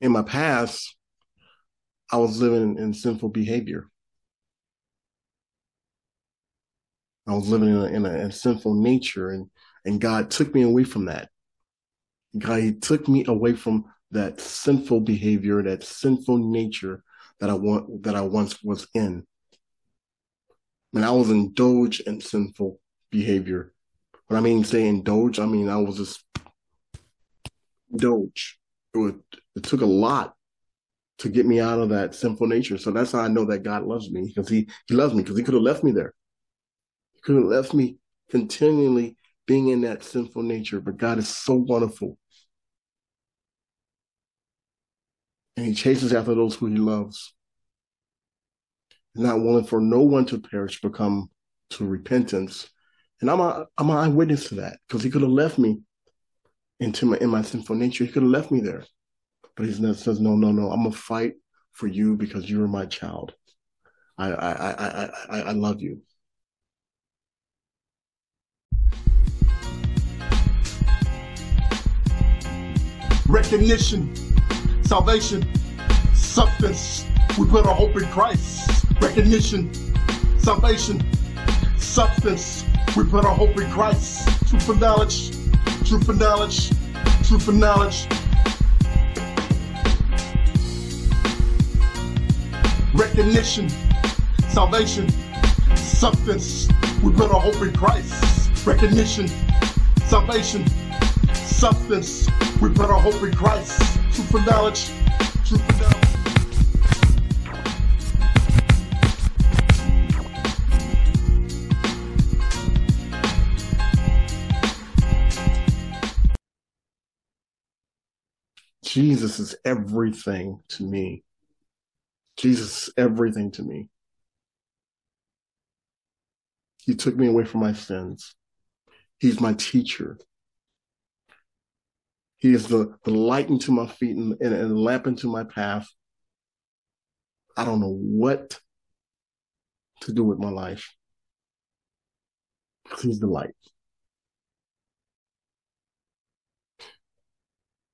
in my past, I was living in, in sinful behavior. I was living in a, in a, in a sinful nature, and and God took me away from that. God, He took me away from that sinful behavior, that sinful nature that I want that I once was in. And I was indulged in sinful behavior. When I mean say indulge, I mean I was just indulge. It, it took a lot to get me out of that sinful nature. So that's how I know that God loves me because He He loves me because He could have left me there. He could have left me continually being in that sinful nature. But God is so wonderful. And He chases after those who He loves. Not willing for no one to perish, but come to repentance. And I'm a I'm an eyewitness to that because He could have left me into my in my sinful nature. He could have left me there. But he says, no, no, no. I'm gonna fight for you because you're my child. I I I I I love you. Recognition, salvation, substance. We put our hope in Christ. Recognition, salvation, substance. We put our hope in Christ. Truth for knowledge, truth for knowledge, truth for knowledge. Recognition, salvation, substance. We put our hope in Christ. Recognition, salvation, substance. We put our hope in Christ. Truth for knowledge, truth for knowledge. Jesus is everything to me. Jesus is everything to me. He took me away from my sins. He's my teacher. He is the, the light into my feet and, and, and lamp into my path. I don't know what to do with my life. He's the light.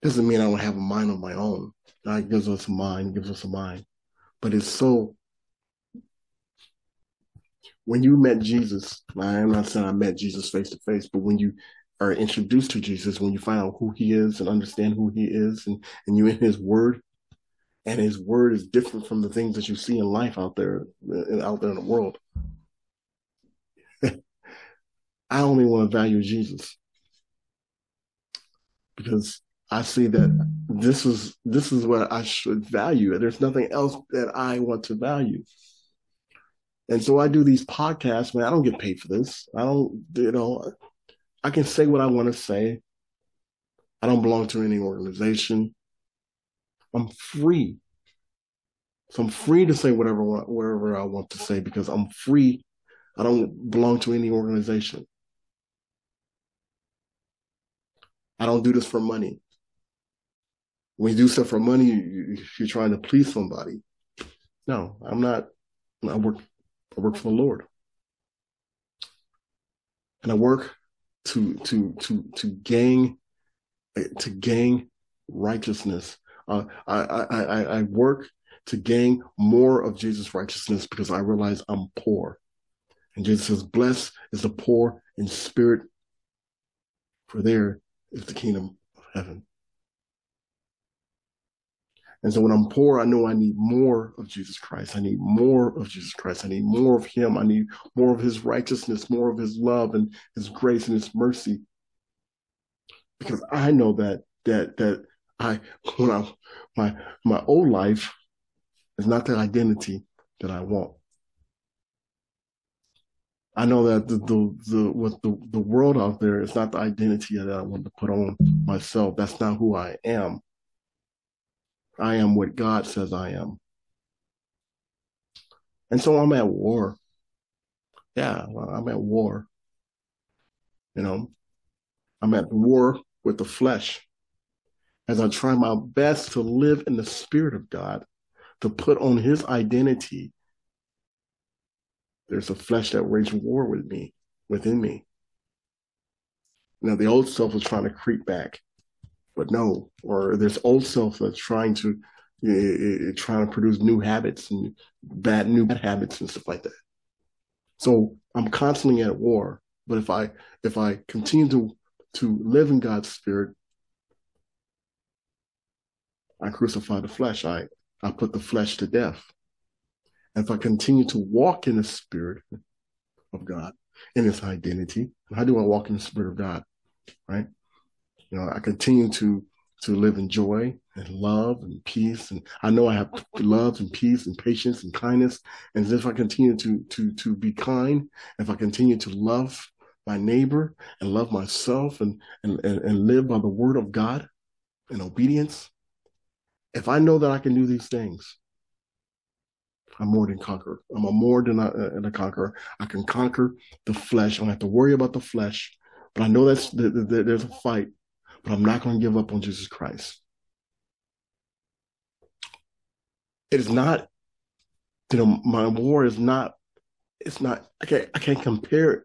Doesn't mean I don't have a mind of my own. God gives us a mind, gives us a mind but it's so when you met Jesus, I am not saying I met Jesus face to face, but when you are introduced to Jesus, when you find out who he is and understand who he is, and, and you're in his word, and his word is different from the things that you see in life out there, uh, out there in the world. I only want to value Jesus because I see that this is this is what I should value. There's nothing else that I want to value. And so I do these podcasts, man. I don't get paid for this. I don't, you know, I can say what I want to say. I don't belong to any organization. I'm free. So I'm free to say whatever whatever I want to say because I'm free. I don't belong to any organization. I don't do this for money when you do stuff for money, you, you're trying to please somebody. No, I'm not. I work. I work for the Lord, and I work to to to to gain to gain righteousness. Uh, I, I I I work to gain more of Jesus' righteousness because I realize I'm poor, and Jesus says, "Blessed is the poor in spirit, for there is the kingdom of heaven." And so when I'm poor, I know I need more of Jesus Christ. I need more of Jesus Christ. I need more of Him. I need more of His righteousness, more of His love and His grace and His mercy. Because I know that that that I when I my my old life is not the identity that I want. I know that the the, the what the, the world out there is not the identity that I want to put on myself. That's not who I am. I am what God says I am. And so I'm at war. Yeah, I'm at war. You know, I'm at war with the flesh as I try my best to live in the spirit of God, to put on his identity. There's a flesh that wages war with me, within me. Now, the old self is trying to creep back. But no, or there's old self that's trying to uh, trying to produce new habits and bad new bad habits and stuff like that. So I'm constantly at war. But if I if I continue to to live in God's spirit, I crucify the flesh. I I put the flesh to death. And if I continue to walk in the spirit of God, in His identity, how do I walk in the spirit of God? Right? You know, I continue to to live in joy and love and peace. And I know I have love and peace and patience and kindness. And if I continue to to to be kind, if I continue to love my neighbor and love myself and and, and, and live by the word of God in obedience, if I know that I can do these things, I'm more than conqueror. I'm a more than a, a, conqueror. I can conquer the flesh. I don't have to worry about the flesh. But I know that's the, there's a fight. But I'm not going to give up on Jesus Christ. It is not, you know, my war is not. It's not. I can't. I can't compare it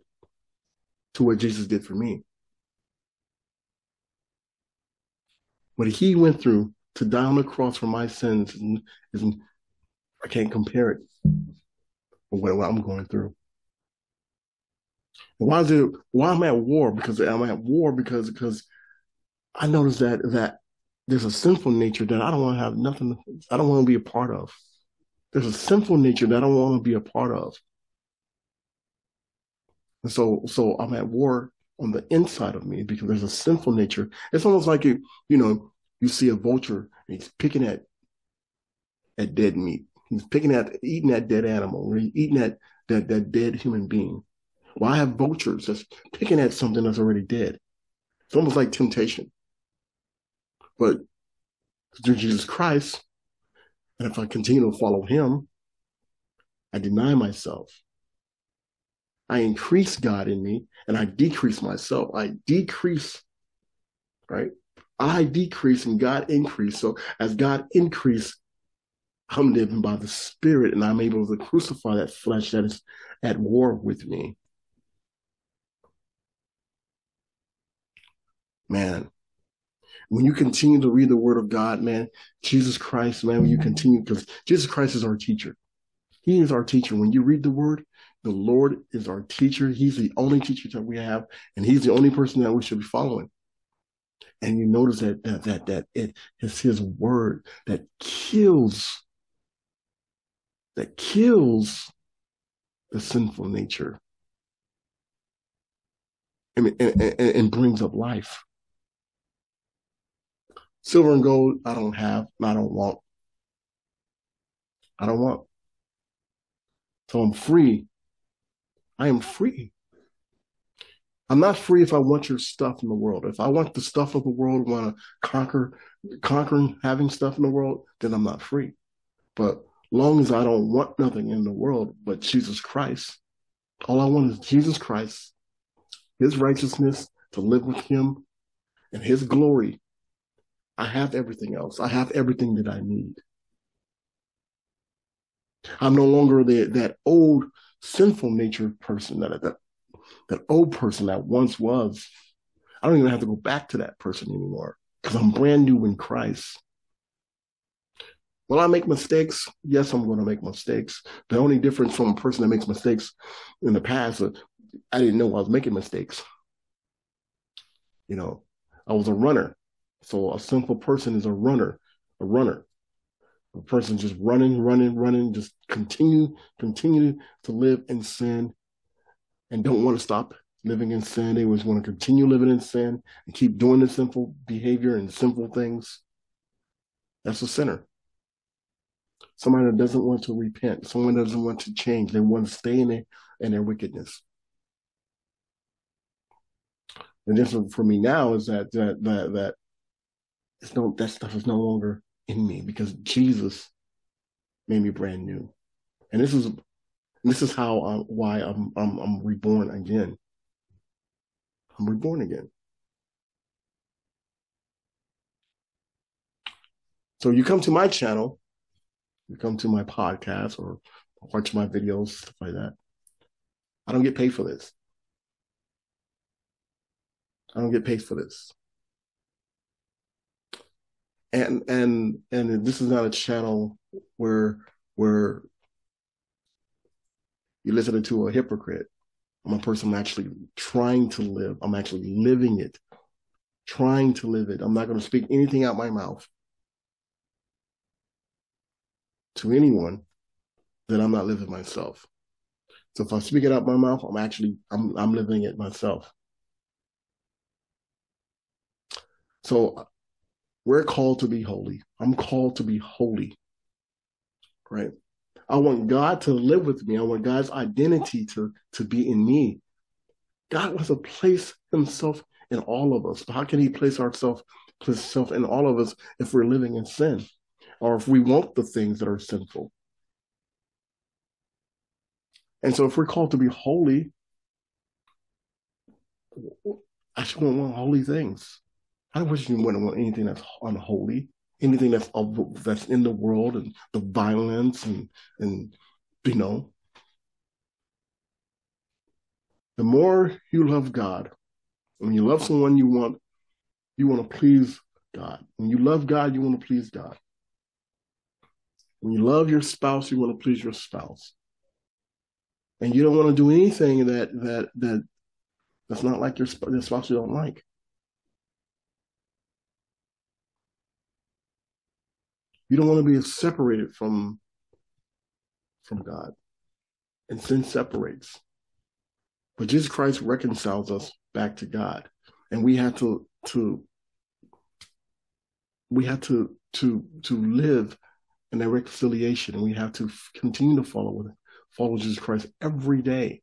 to what Jesus did for me. What he went through to die on the cross for my sins is, I can't compare it what, what I'm going through. Why is it? Why am I at war? Because I'm at war because because I notice that that there's a sinful nature that I don't want to have nothing. I don't want to be a part of. There's a sinful nature that I don't want to be a part of. And so, so I'm at war on the inside of me because there's a sinful nature. It's almost like you, you know, you see a vulture and he's picking at at dead meat. He's picking at eating that dead animal, or eating that that that dead human being. Well, I have vultures that's picking at something that's already dead. It's almost like temptation. But through Jesus Christ, and if I continue to follow him, I deny myself. I increase God in me and I decrease myself. I decrease, right? I decrease and God increase. So as God increase, I'm living by the Spirit and I'm able to crucify that flesh that is at war with me. Man, when you continue to read the Word of God, man, Jesus Christ, man, when you continue, because Jesus Christ is our teacher. He is our teacher. When you read the Word, the Lord is our teacher. He's the only teacher that we have, and He's the only person that we should be following and you notice that that that, that it is his word that kills that kills the sinful nature and, and, and, and brings up life silver and gold i don't have i don't want i don't want so i'm free i am free I'm not free if I want your stuff in the world. If I want the stuff of the world, want to conquer, conquering having stuff in the world, then I'm not free. But long as I don't want nothing in the world but Jesus Christ, all I want is Jesus Christ, His righteousness to live with Him, and His glory. I have everything else. I have everything that I need. I'm no longer the, that old sinful nature person that, that that old person that once was. I don't even have to go back to that person anymore because I'm brand new in Christ. Will I make mistakes? Yes, I'm going to make mistakes. The only difference from a person that makes mistakes in the past, uh, I didn't know I was making mistakes. You know, I was a runner. So a simple person is a runner, a runner. A person just running, running, running, just continue, continue to live in sin and don't want to stop living in sin. They always want to continue living in sin and keep doing the sinful behavior and sinful things. That's a sinner. Somebody that doesn't want to repent, someone that doesn't want to change, they want to stay in their, in their wickedness. The difference for me now is that that that that it's no that stuff is no longer in me because Jesus made me brand new. And this is this is how uh, why I'm, I'm I'm reborn again. I'm reborn again. So you come to my channel, you come to my podcast or watch my videos, stuff like that. I don't get paid for this. I don't get paid for this. And and and this is not a channel where where you're listening to a hypocrite. I'm a person I'm actually trying to live. I'm actually living it, trying to live it. I'm not going to speak anything out my mouth to anyone that I'm not living myself. So if I speak it out my mouth, I'm actually I'm I'm living it myself. So we're called to be holy. I'm called to be holy. Right? I want God to live with me. I want God's identity to, to be in me. God wants to place himself in all of us. But how can he place ourselves place himself in all of us if we're living in sin? Or if we want the things that are sinful? And so if we're called to be holy, I should want holy things. I don't wish you wouldn't want anything that's unholy, anything that's that's in the world and the violence and and you know. The more you love God, when you love someone, you want you want to please God. When you love God, you want to please God. When you love your spouse, you want to please your spouse. And you don't want to do anything that that that that's not like your, your spouse you don't like. You don't want to be separated from, from God. And sin separates. But Jesus Christ reconciles us back to God. And we have to to we have to to to live in that reconciliation and we have to continue to follow follow Jesus Christ every day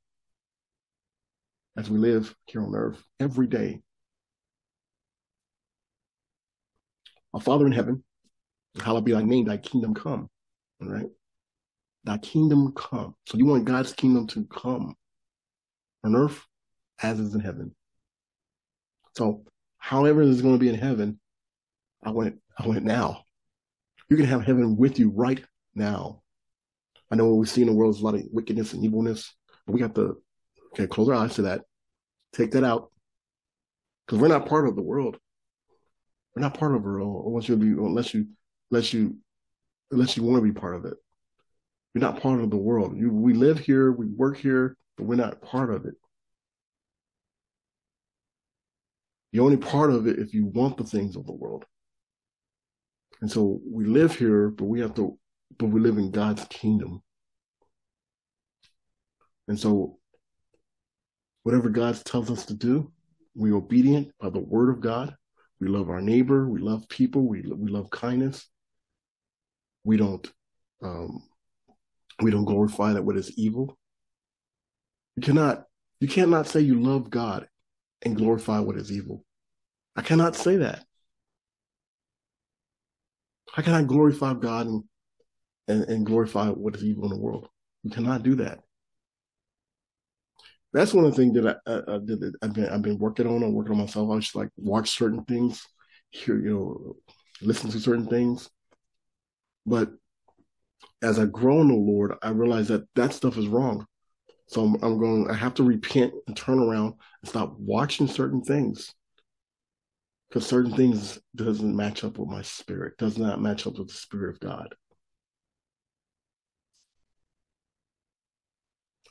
as we live here on earth every day. Our Father in heaven, hallowed be thy name, thy kingdom come. All right. Thy kingdom come. So you want God's kingdom to come on earth as is in heaven. So however it's going to be in heaven, I want it, I want it now. You can have heaven with you right now. I know what we see in the world is a lot of wickedness and evilness, but we have to okay, close our eyes to that. Take that out. Because we're not part of the world. We're not part of the world unless you unless you unless you unless you want to be part of it. You're not part of the world. You, we live here, we work here, but we're not part of it. You're only part of it if you want the things of the world. And so we live here, but we have to, but we live in God's kingdom. And so whatever God tells us to do, we're obedient by the word of God. We love our neighbor. We love people. We, we love kindness we don't um, we don't glorify that what is evil. You cannot you cannot say you love God and glorify what is evil. I cannot say that. How can I glorify God and, and, and glorify what is evil in the world? You cannot do that. That's one of the things that I, I, I did. I've been I've been working on. I'm working on myself. I just like watch certain things, hear you know, listen to certain things, but as I grow in the Lord, I realize that that stuff is wrong. So I'm, I'm going, I have to repent and turn around and stop watching certain things. Because certain things doesn't match up with my spirit, does not match up with the spirit of God.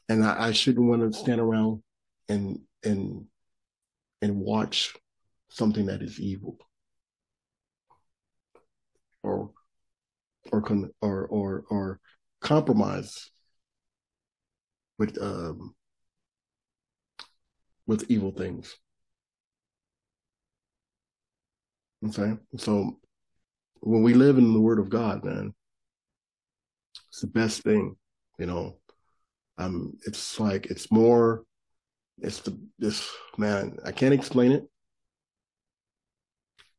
And I, I shouldn't want to stand around and and and watch something that is evil or or con- or or or compromise with um with evil things. Okay, so when we live in the Word of God, man, it's the best thing. You know, um, it's like it's more. It's the this man. I can't explain it.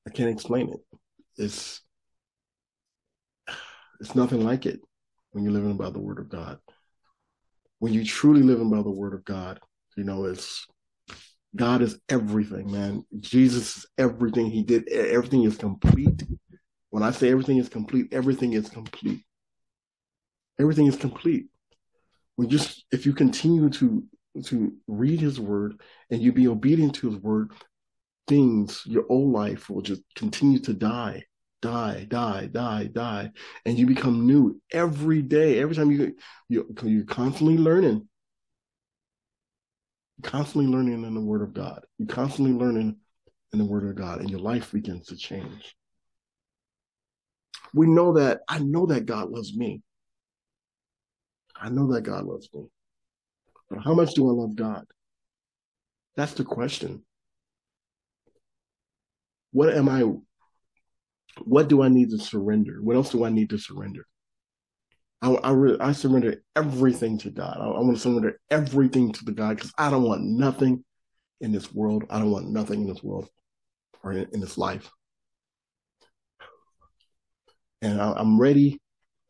I can't explain it. It's it's nothing like it when you're living by the word of God. When you truly living by the word of God, you know, it's God is everything, man. Jesus is everything. He did everything is complete. When I say everything is complete, everything is complete. Everything is complete. When just if you continue to to read his word and you be obedient to his word, things, your old life will just continue to die die, die, die, die, and you become new every day. Every time you you you're constantly learning, constantly learning in the Word of God. You're constantly learning in the Word of God, and your life begins to change. We know that I know that God loves me. I know that God loves me. But how much do I love God? That's the question. What am I? What do I need to surrender? What else do I need to surrender? I, I, really, I surrender everything to God. I, I want to surrender everything to the God because I don't want nothing in this world. I don't want nothing in this world or in, in this life. And I, I'm ready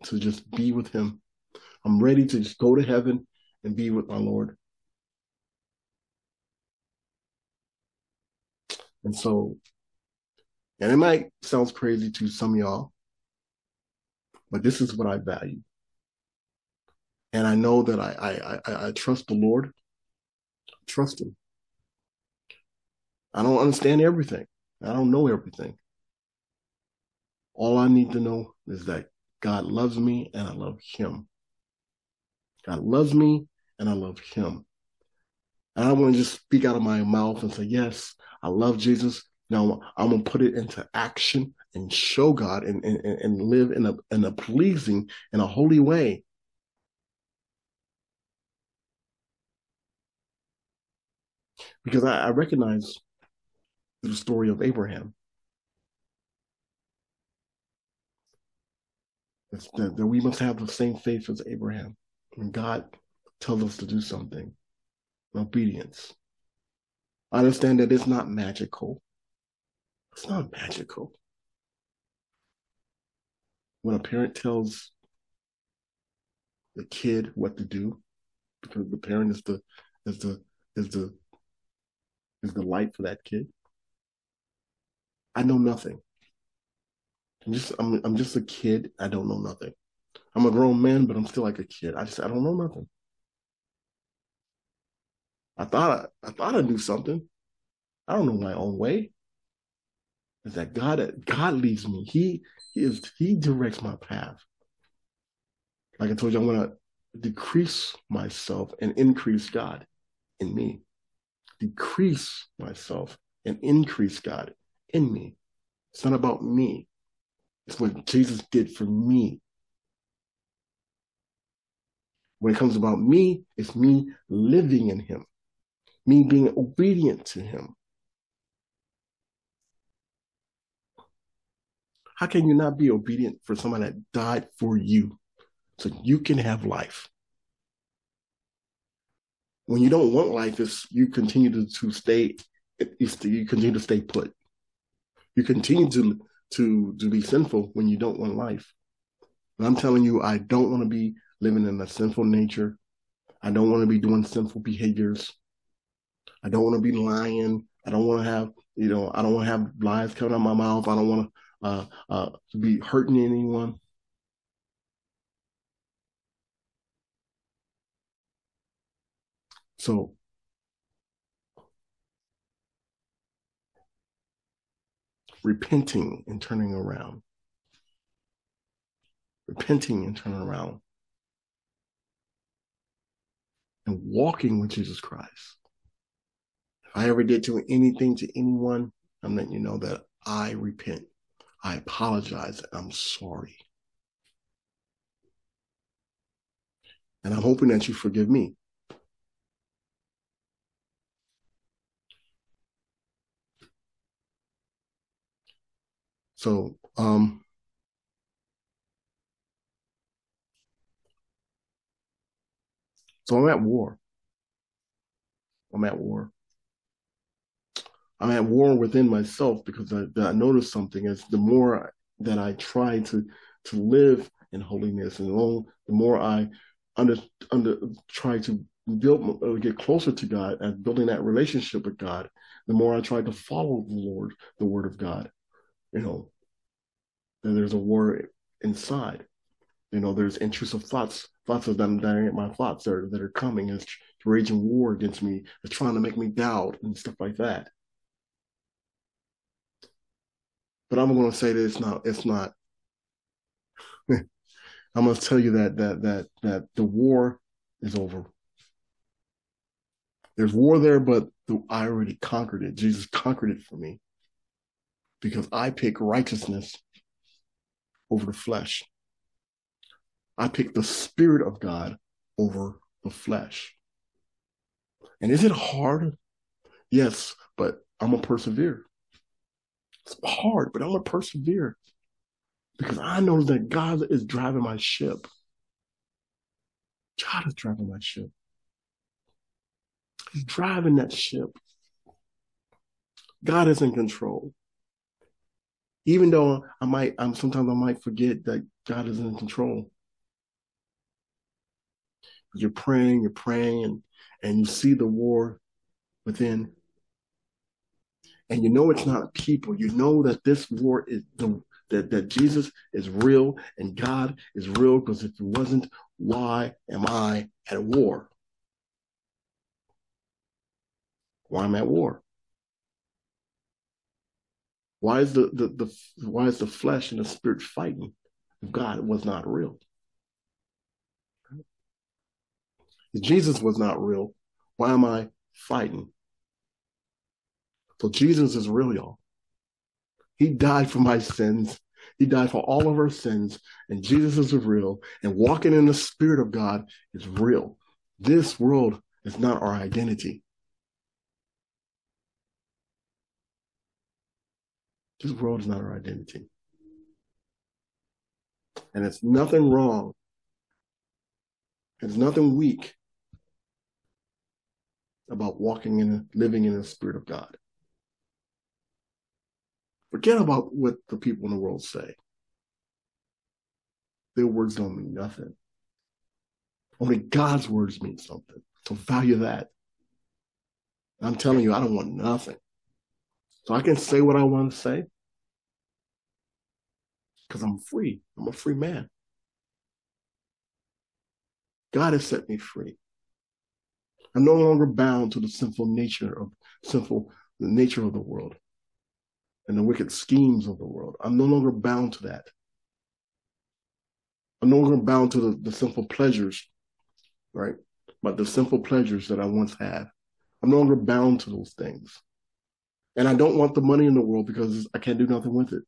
to just be with Him. I'm ready to just go to heaven and be with my Lord. And so, and it might sound crazy to some of y'all, but this is what I value. And I know that I I I, I trust the Lord. Trust him. I don't understand everything. I don't know everything. All I need to know is that God loves me and I love him. God loves me and I love him. And I want to just speak out of my mouth and say, yes, I love Jesus. Now I'm to put it into action and show God and, and, and live in a, in a pleasing and a holy way. Because I, I recognize the story of Abraham. That, that we must have the same faith as Abraham. When God tells us to do something, obedience. I understand that it's not magical. It's not magical. When a parent tells the kid what to do, because the parent is the is the is the is the light for that kid. I know nothing. I'm just I'm I'm just a kid. I don't know nothing. I'm a grown man, but I'm still like a kid. I just I don't know nothing. I thought I, I thought I knew something. I don't know my own way. Is that God God leads me. He he is he directs my path. Like I told you, I'm gonna decrease myself and increase God in me. Decrease myself and increase God in me. It's not about me. It's what Jesus did for me. When it comes about me, it's me living in him me being obedient to him. How can you not be obedient for someone that died for you so you can have life? When you don't want life, is you continue to, to stay, you continue to stay put. You continue to, to, to be sinful when you don't want life. And I'm telling you, I don't want to be living in a sinful nature. I don't want to be doing sinful behaviors. I don't want to be lying. I don't want to have, you know, I don't want to have lies coming out of my mouth. I don't want to uh, uh, be hurting anyone. So repenting and turning around. Repenting and turning around. And walking with Jesus Christ. If I ever did to anything to anyone, I'm letting you know that I repent. I apologize. I'm sorry. And I'm hoping that you forgive me. So, um, so I'm at war. I'm at war. I'm at war within myself because I, I notice something is the more that I try to to live in holiness and the more I under under try to build uh, get closer to God and building that relationship with God, the more I try to follow the Lord, the Word of God. You know, there's a war inside. You know, there's intrusive thoughts, thoughts of them my thoughts that are, that are coming as raging war against me, is trying to make me doubt and stuff like that. But I'm going to say that it's not. It's not. I'm going to tell you that that that that the war is over. There's war there, but the, I already conquered it. Jesus conquered it for me because I pick righteousness over the flesh. I pick the spirit of God over the flesh. And is it hard? Yes, but I'm gonna persevere. It's hard, but I'm gonna persevere because I know that God is driving my ship. God is driving my ship. He's driving that ship. God is in control. Even though I might, I'm sometimes I might forget that God is in control. You're praying, you're praying, and and you see the war within. And you know it's not people. You know that this war is the that, that Jesus is real and God is real because if it wasn't, why am I at war? Why am I at war? Why is the, the, the why is the flesh and the spirit fighting if God was not real? If Jesus was not real, why am I fighting? So Jesus is real. He died for my sins. He died for all of our sins, and Jesus is real. And walking in the Spirit of God is real. This world is not our identity. This world is not our identity. And it's nothing wrong. It's nothing weak about walking in, living in the Spirit of God. Forget about what the people in the world say. Their words don't mean nothing. Only God's words mean something. So value that. I'm telling you, I don't want nothing. So I can say what I want to say because I'm free. I'm a free man. God has set me free. I'm no longer bound to the sinful nature of sinful the nature of the world and the wicked schemes of the world. I'm no longer bound to that. I'm no longer bound to the, the sinful pleasures, right? But the simple pleasures that I once had. I'm no longer bound to those things. And I don't want the money in the world because I can't do nothing with it.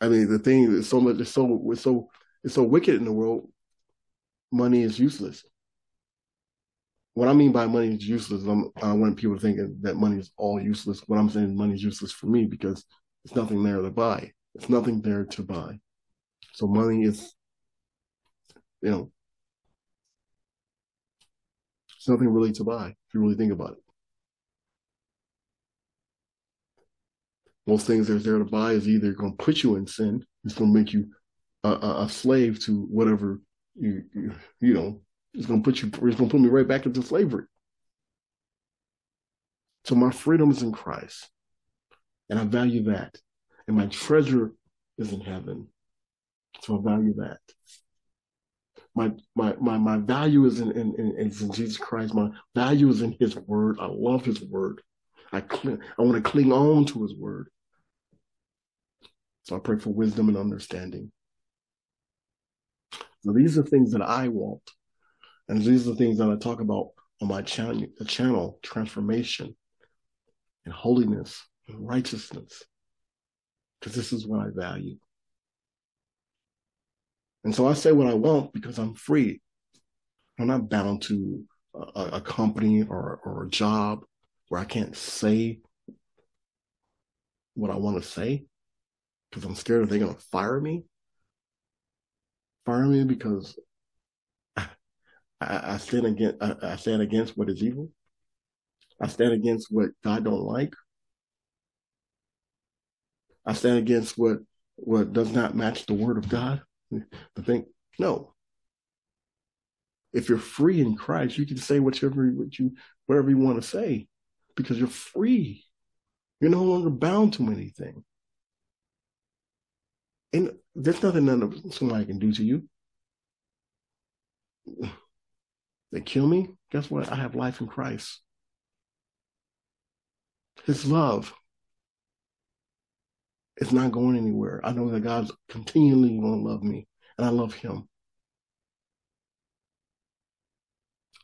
I mean, the thing is so much, it's so, it's so, it's so wicked in the world. Money is useless what I mean by money is useless, I'm, I want people thinking that money is all useless. What I'm saying, money is useless for me because it's nothing there to buy. It's nothing there to buy. So money is, you know, it's nothing really to buy if you really think about it. Most things that's there to buy is either going to put you in sin, it's going to make you a, a, a slave to whatever you, you, you know it's gonna put you. It's gonna put me right back into slavery. So my freedom is in Christ, and I value that. And my treasure is in heaven, so I value that. My my my my value is in in, in, in Jesus Christ. My value is in His Word. I love His Word. I cling, I want to cling on to His Word. So I pray for wisdom and understanding. So these are things that I want. And these are the things that I talk about on my channel, channel, transformation and holiness and righteousness. Because this is what I value. And so I say what I want because I'm free. I'm not bound to a, a company or, or a job where I can't say what I want to say because I'm scared that they're going to fire me. Fire me because I, I stand against I, I stand against what is evil. I stand against what God don't like. I stand against what what does not match the word of God. The thing, no. If you're free in Christ, you can say whatever what you whatever you want to say, because you're free. You're no longer bound to anything. And there's nothing that somebody can do to you. They kill me. Guess what? I have life in Christ. His love. is not going anywhere. I know that God's continually going to love me, and I love Him.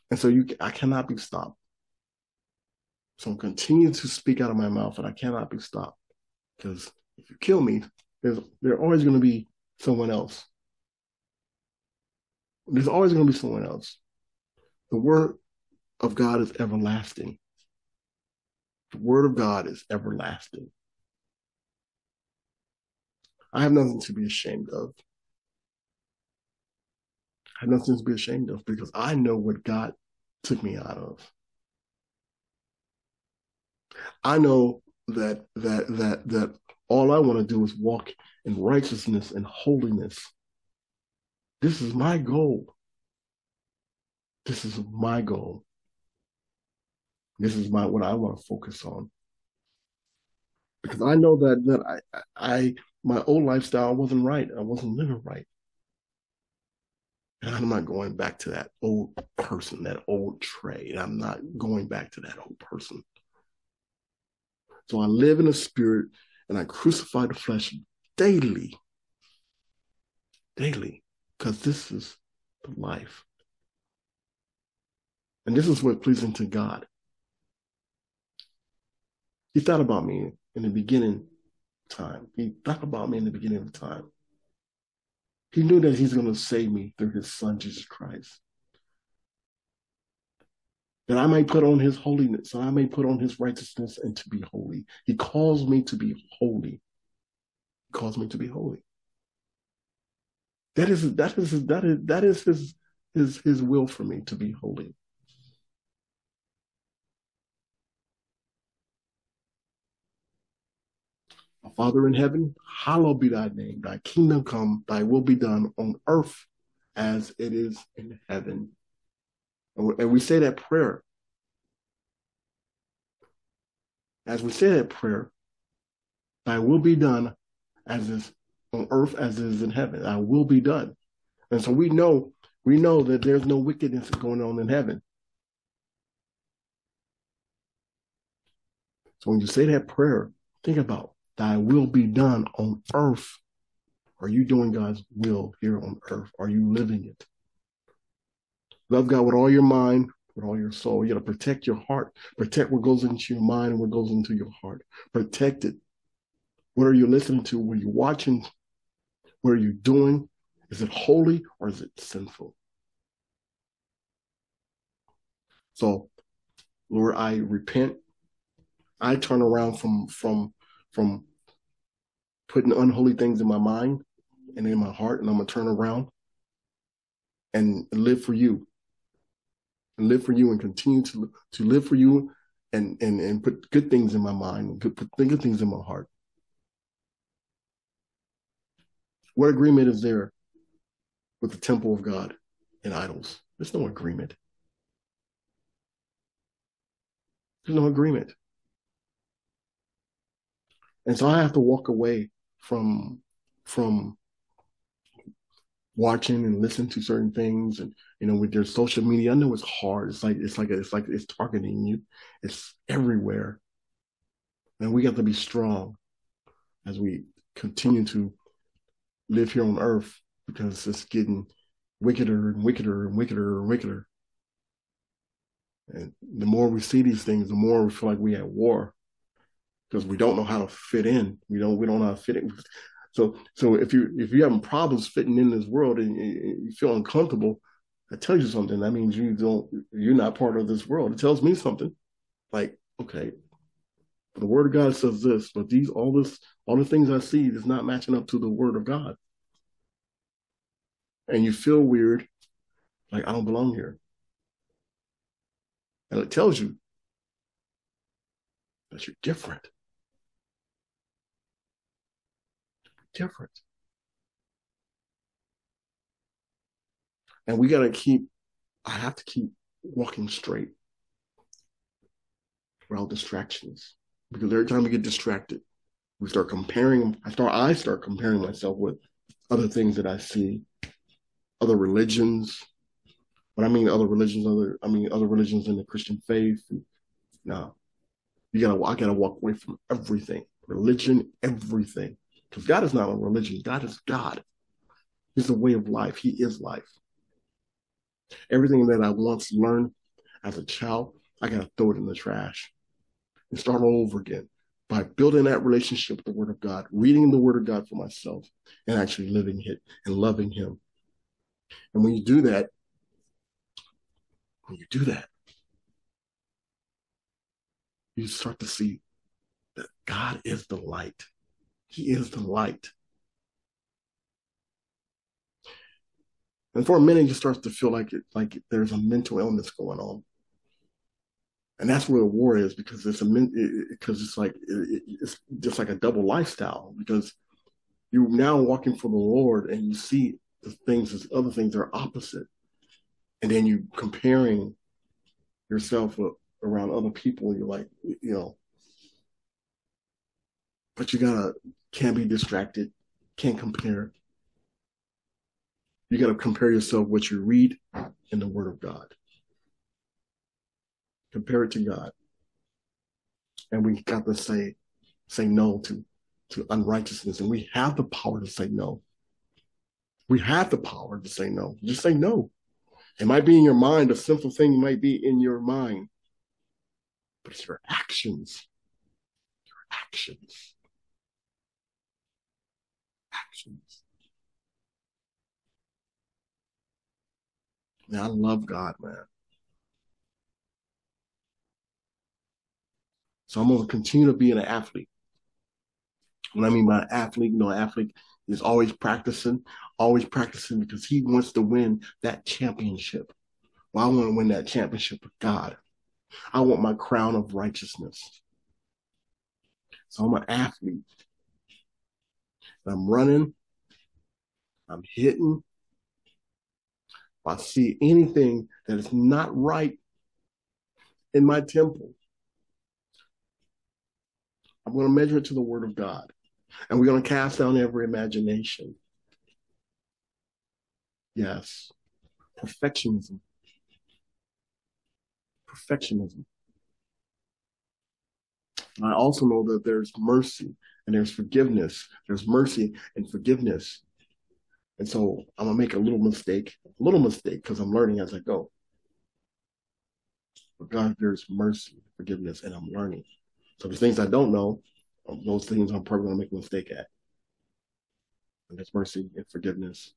And so you, I cannot be stopped. So I'm continuing to speak out of my mouth, and I cannot be stopped because if you kill me, there's there's always going to be someone else. There's always going to be someone else. The word of God is everlasting. The word of God is everlasting. I have nothing to be ashamed of. I have nothing to be ashamed of because I know what God took me out of. I know that that that that all I want to do is walk in righteousness and holiness. This is my goal. This is my goal. This is my what I want to focus on. Because I know that that I I my old lifestyle wasn't right. I wasn't living right. And I'm not going back to that old person, that old trade. I'm not going back to that old person. So I live in the spirit and I crucify the flesh daily. Daily. Because this is the life. And this is what pleasing to God. He thought about me in the beginning time. He thought about me in the beginning of time. He knew that he's going to save me through his son, Jesus Christ. That I may put on his holiness, and I may put on his righteousness and to be holy. He calls me to be holy. He calls me to be holy. That is that is that is that is his his his will for me to be holy. Our Father in heaven, hallowed be thy name. Thy kingdom come, thy will be done on earth as it is in heaven. And we say that prayer. As we say that prayer, thy will be done as is on earth as it is in heaven. Thy will be done. And so we know, we know that there's no wickedness going on in heaven. So when you say that prayer, think about Thy will be done on earth. Are you doing God's will here on earth? Are you living it? Love God with all your mind, with all your soul. You got to protect your heart. Protect what goes into your mind and what goes into your heart. Protect it. What are you listening to? What are you watching? What are you doing? Is it holy or is it sinful? So, Lord, I repent. I turn around from from from putting unholy things in my mind and in my heart, and I'm gonna turn around and live for you. And live for you and continue to to live for you and and and put good things in my mind and put, put good things in my heart. What agreement is there with the temple of God and idols? There's no agreement. There's no agreement. And so I have to walk away from from watching and listening to certain things and you know with their social media i know it's hard. It's like it's like it's like it's targeting you. It's everywhere. And we have to be strong as we continue to live here on earth because it's getting wickeder and wickeder and wickeder and wickeder. And the more we see these things the more we feel like we at war because we don't know how to fit in. We don't we don't know how to fit in. So so if you if you're having problems fitting in this world and you feel uncomfortable, that tells you something. That means you don't you're not part of this world. It tells me something. Like, okay, the word of God says this, but these all this all the things I see is not matching up to the word of God. And you feel weird, like I don't belong here. And it tells you that you're different. Different. And we got to keep, I have to keep walking straight without distractions. Because every time we get distracted, we start comparing, I start, I start comparing myself with other things that I see, other religions. But I mean other religions, other, I mean other religions in the Christian faith. And, No, you gotta, I gotta walk away from everything religion, everything. Because God is not a religion, God is God. He's a way of life, He is life. Everything that I once learned as a child, I got to throw it in the trash and start all over again by building that relationship with the Word of God, reading the Word of God for myself, and actually living it and loving Him. And when you do that, when you do that, you start to see that God is the light. He is the light. And for a minute, you start to feel like it, like there's a mental illness going on and that's where the war is because it's a because it's like it's just like a double lifestyle because you're now walking for the Lord and you see the things as other things are opposite, and then you comparing yourself around other people. You're like, you know, but you gotta can't be distracted, can't compare. You gotta compare yourself what you read in the Word of God compare it to God. And we got to say, say no to, to unrighteousness. And we have the power to say no. We have the power to say no. Just say no. It might be in your mind, a simple thing might be in your mind, but it's your actions. Your actions. Actions. Man, I love God, man. So I'm going to continue to be an athlete. What I mean by athlete, you know, athlete is always practicing, always practicing because he wants to win that championship. Well, I want to win that championship with God. I want my crown of righteousness. So I'm an athlete. I'm running. I'm hitting. If I see anything that is not right in my temple, I'm going to measure it to the word of God. And we're going to cast down every imagination. Yes. Perfectionism. Perfectionism. I also know that there's mercy and there's forgiveness. There's mercy and forgiveness. And so I'm to make a little mistake, a little mistake, because I'm learning as I go. But God, there's mercy, forgiveness, and I'm learning. So the things I don't know, those things I'm probably to make a mistake at. And there's mercy and forgiveness.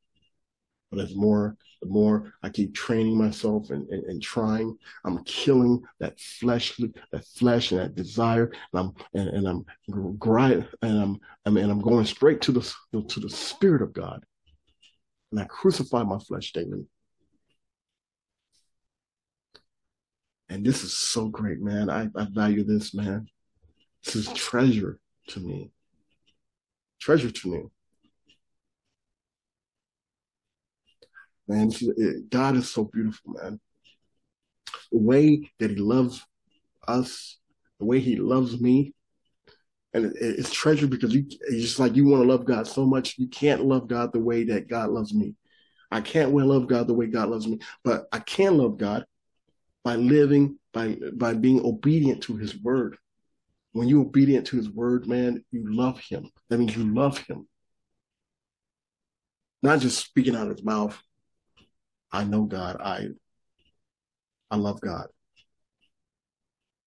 But as more, the more I keep training myself and, and, and trying, I'm killing that flesh, that flesh and that desire, and I'm and, and I'm grind, and I'm, I'm and I'm going straight to the to the Spirit of God, and I crucify my flesh daily. And this is so great, man. I, I value this, man. This is treasure to me. Treasure to me. Man, eh, God is so beautiful, man. The way that He loves us, the way He loves me, and it's treasure because you it's just like you want to love God so much you can't love God the way that God loves me. I can't well love God the way God loves me, but I can love God by living by by being obedient to His word. When you're obedient to his word, man, you love him. That means you love him. Not just speaking out of his mouth. I know God. I I love God.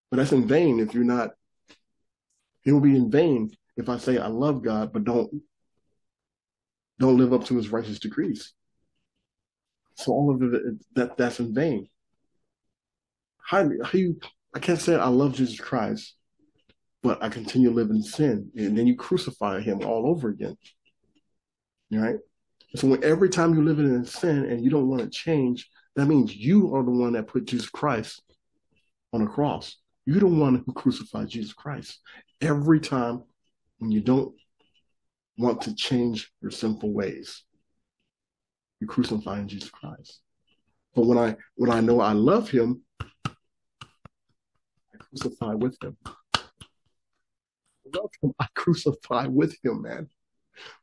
But that's in vain if you're not, it will be in vain if I say I love God, but don't don't live up to his righteous decrees. So all of it that that's in vain. How, how you I can't say I love Jesus Christ but I continue to live in sin. And then you crucify him all over again. Right? So when every time you're living in sin and you don't want to change, that means you are the one that put Jesus Christ on the cross. You're the one who crucified Jesus Christ. Every time when you don't want to change your sinful ways, you're crucifying Jesus Christ. But when I when I know I love him, I crucify with him love him. I crucify with him, man.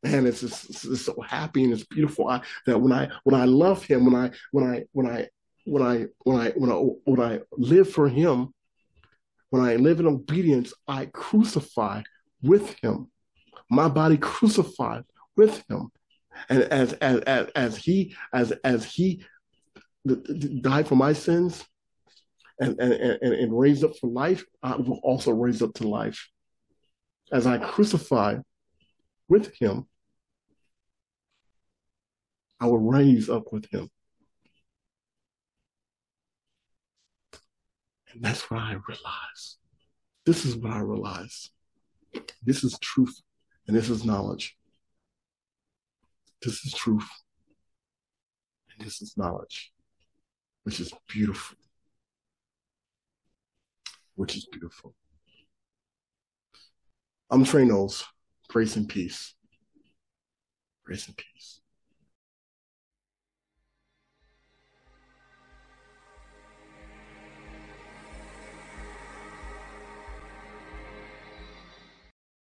Man, it's just it's so happy and it's beautiful I, that when I when I love him, when I when I when I when I when I when I when I live for him, when I live in obedience, I crucify with him, my body crucified with him. And as as as, as he as as he died for my sins and, and, and, and raised up for life, I will also raise up to life. As I crucify with him, I will raise up with him. And that's what I realize. This is what I realize. This is truth and this is knowledge. This is truth and this is knowledge, which is beautiful. Which is beautiful. I'm Trey Knowles. Grace and peace. Grace and peace.